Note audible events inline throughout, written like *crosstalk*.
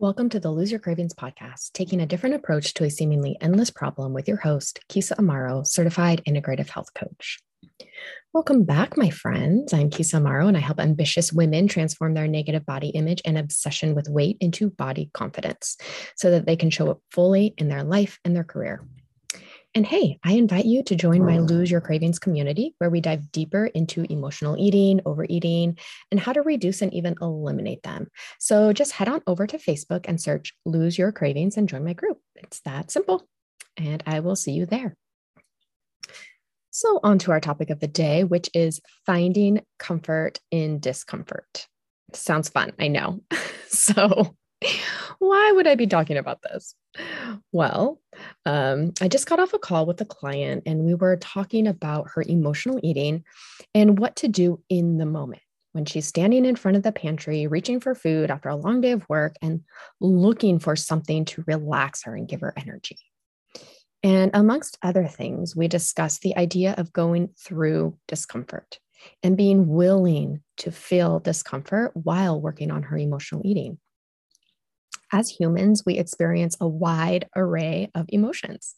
Welcome to the Lose Your Cravings podcast, taking a different approach to a seemingly endless problem with your host, Kisa Amaro, certified integrative health coach. Welcome back, my friends. I'm Kisa Amaro, and I help ambitious women transform their negative body image and obsession with weight into body confidence so that they can show up fully in their life and their career. And hey, I invite you to join my Lose Your Cravings community where we dive deeper into emotional eating, overeating, and how to reduce and even eliminate them. So just head on over to Facebook and search Lose Your Cravings and join my group. It's that simple. And I will see you there. So, on to our topic of the day, which is finding comfort in discomfort. Sounds fun, I know. *laughs* so, *laughs* why would I be talking about this? Well, um, I just got off a call with a client and we were talking about her emotional eating and what to do in the moment when she's standing in front of the pantry, reaching for food after a long day of work and looking for something to relax her and give her energy. And amongst other things, we discussed the idea of going through discomfort and being willing to feel discomfort while working on her emotional eating as humans, we experience a wide array of emotions.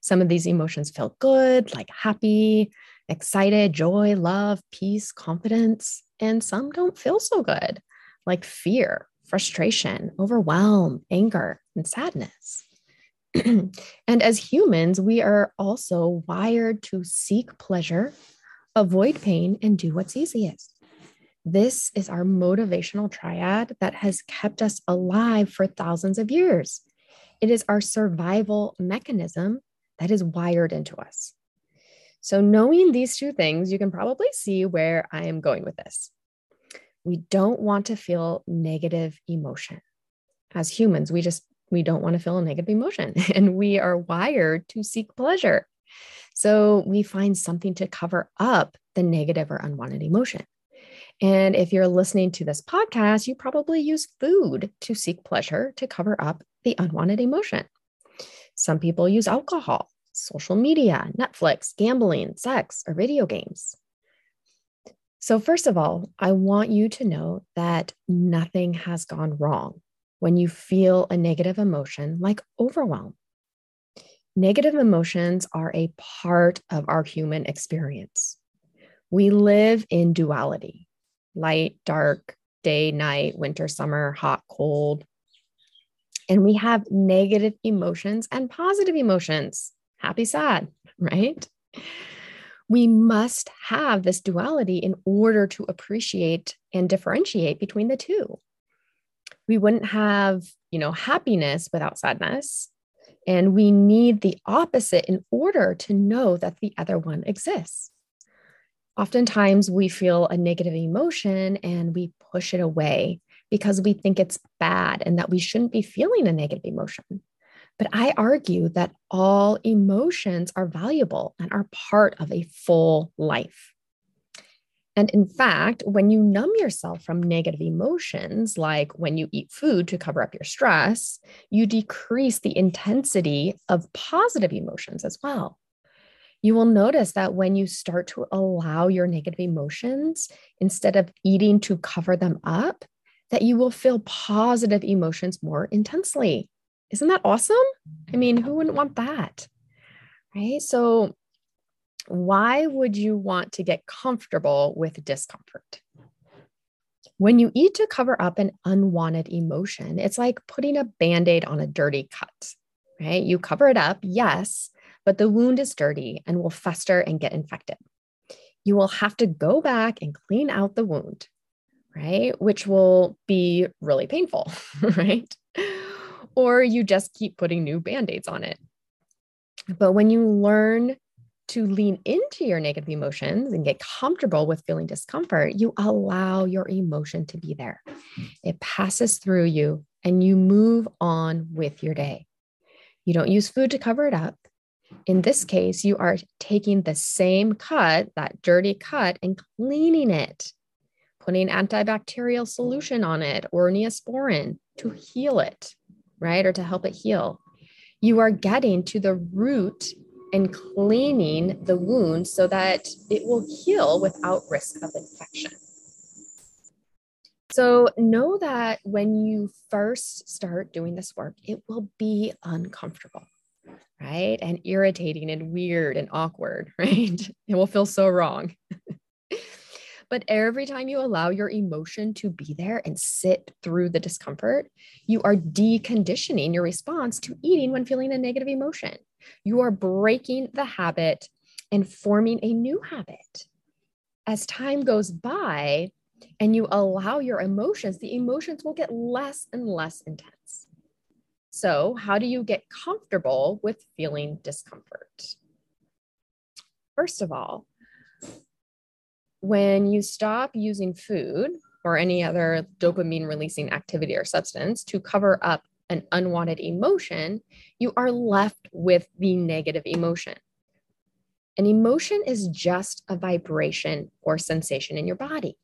Some of these emotions feel good, like happy, excited, joy, love, peace, confidence, and some don't feel so good, like fear, frustration, overwhelm, anger, and sadness. *clears throat* and as humans, we are also wired to seek pleasure, avoid pain, and do what's easiest. This is our motivational triad that has kept us alive for thousands of years. It is our survival mechanism that is wired into us. So, knowing these two things, you can probably see where I am going with this. We don't want to feel negative emotion. As humans, we just we don't want to feel a negative emotion *laughs* and we are wired to seek pleasure. So, we find something to cover up the negative or unwanted emotion. And if you're listening to this podcast, you probably use food to seek pleasure to cover up the unwanted emotion. Some people use alcohol, social media, Netflix, gambling, sex, or video games. So, first of all, I want you to know that nothing has gone wrong when you feel a negative emotion like overwhelm. Negative emotions are a part of our human experience. We live in duality light, dark, day, night, winter, summer, hot, cold. And we have negative emotions and positive emotions, happy, sad, *laughs* right? We must have this duality in order to appreciate and differentiate between the two. We wouldn't have, you know, happiness without sadness. And we need the opposite in order to know that the other one exists oftentimes we feel a negative emotion and we push it away because we think it's bad and that we shouldn't be feeling a negative emotion. But I argue that all emotions are valuable and are part of a full life. And in fact, when you numb yourself from negative emotions, like when you eat food to cover up your stress, you decrease the intensity of positive emotions as well you will notice that when you start to allow your negative emotions instead of eating to cover them up, that you will feel positive emotions more intensely. Isn't that awesome? I mean, who wouldn't want that? Right? So, why would you want to get comfortable with discomfort? When you eat to cover up an unwanted emotion, it's like putting a band aid on a dirty cut, right? You cover it up, yes, but the wound is dirty and will fester and get infected. You will have to go back and clean out the wound, right? Which will be really painful, *laughs* right? Or you just keep putting new band aids on it. But when you learn to lean into your negative emotions and get comfortable with feeling discomfort, you allow your emotion to be there. It passes through you and you move on with your day. You don't use food to cover it up. In this case, you are taking the same cut, that dirty cut, and cleaning it, putting antibacterial solution on it or neosporin to heal it, right? Or to help it heal. You are getting to the root and cleaning the wound so that it will heal without risk of infection. So know that when you first start doing this work, it will be uncomfortable, right? And irritating and weird and awkward, *laughs* right? It will feel so wrong. *laughs* but every time you allow your emotion to be there and sit through the discomfort, you are deconditioning your response to eating when feeling a negative emotion. You are breaking the habit and forming a new habit. As time goes by, and you allow your emotions, the emotions will get less and less intense. So, how do you get comfortable with feeling discomfort? First of all, when you stop using food or any other dopamine releasing activity or substance to cover up an unwanted emotion, you are left with the negative emotion. An emotion is just a vibration or sensation in your body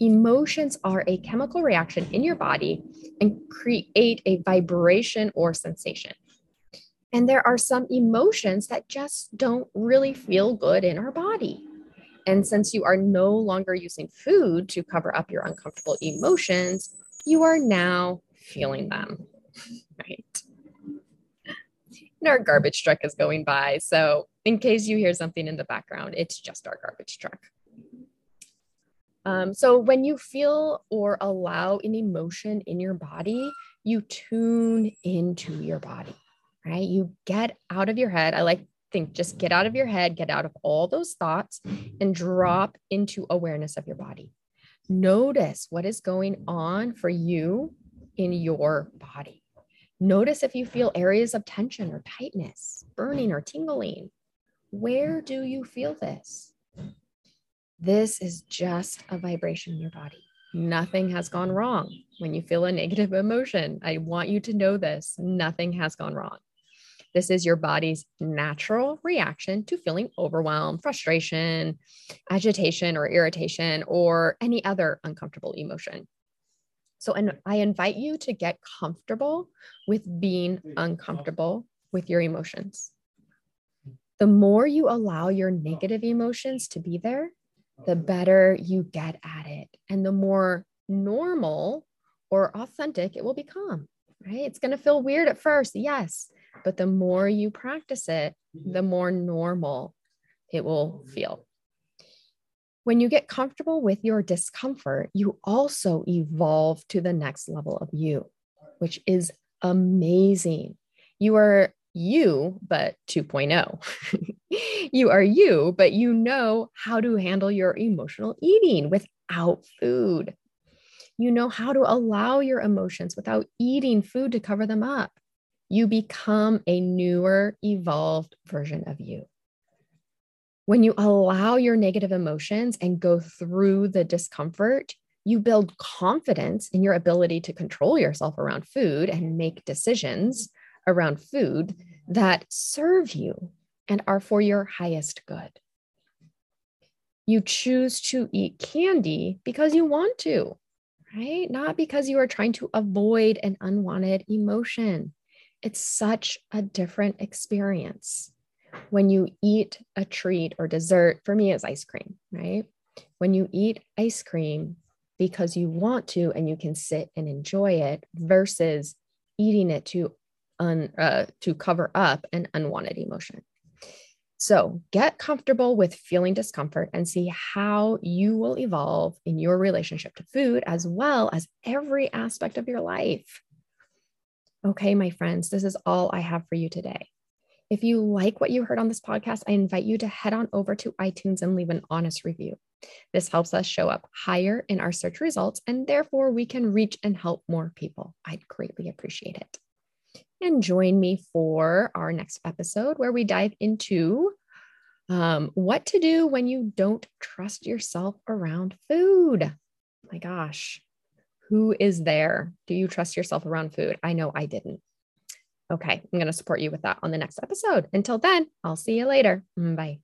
emotions are a chemical reaction in your body and create a vibration or sensation. And there are some emotions that just don't really feel good in our body. And since you are no longer using food to cover up your uncomfortable emotions, you are now feeling them, *laughs* right? And our garbage truck is going by. So, in case you hear something in the background, it's just our garbage truck. Um, so when you feel or allow an emotion in your body, you tune into your body, right? You get out of your head. I like think just get out of your head, get out of all those thoughts and drop into awareness of your body. Notice what is going on for you in your body. Notice if you feel areas of tension or tightness, burning or tingling. Where do you feel this? This is just a vibration in your body. Nothing has gone wrong when you feel a negative emotion. I want you to know this nothing has gone wrong. This is your body's natural reaction to feeling overwhelmed, frustration, agitation, or irritation, or any other uncomfortable emotion. So, and I invite you to get comfortable with being uncomfortable with your emotions. The more you allow your negative emotions to be there, the better you get at it and the more normal or authentic it will become, right? It's going to feel weird at first, yes, but the more you practice it, mm-hmm. the more normal it will feel. When you get comfortable with your discomfort, you also evolve to the next level of you, which is amazing. You are you, but 2.0. *laughs* you are you, but you know how to handle your emotional eating without food. You know how to allow your emotions without eating food to cover them up. You become a newer, evolved version of you. When you allow your negative emotions and go through the discomfort, you build confidence in your ability to control yourself around food and make decisions around food that serve you and are for your highest good. You choose to eat candy because you want to, right? Not because you are trying to avoid an unwanted emotion. It's such a different experience when you eat a treat or dessert. For me, it's ice cream, right? When you eat ice cream because you want to and you can sit and enjoy it versus eating it to un, uh, to cover up an unwanted emotion. So get comfortable with feeling discomfort and see how you will evolve in your relationship to food as well as every aspect of your life. Okay, my friends, this is all I have for you today. If you like what you heard on this podcast, I invite you to head on over to iTunes and leave an honest review. This helps us show up higher in our search results, and therefore we can reach and help more people. I'd greatly appreciate it and join me for our next episode where we dive into um, what to do when you don't trust yourself around food. My gosh, who is there? Do you trust yourself around food? I know I didn't. Okay, I'm going to support you with that on the next episode. Until then, I'll see you later. Bye.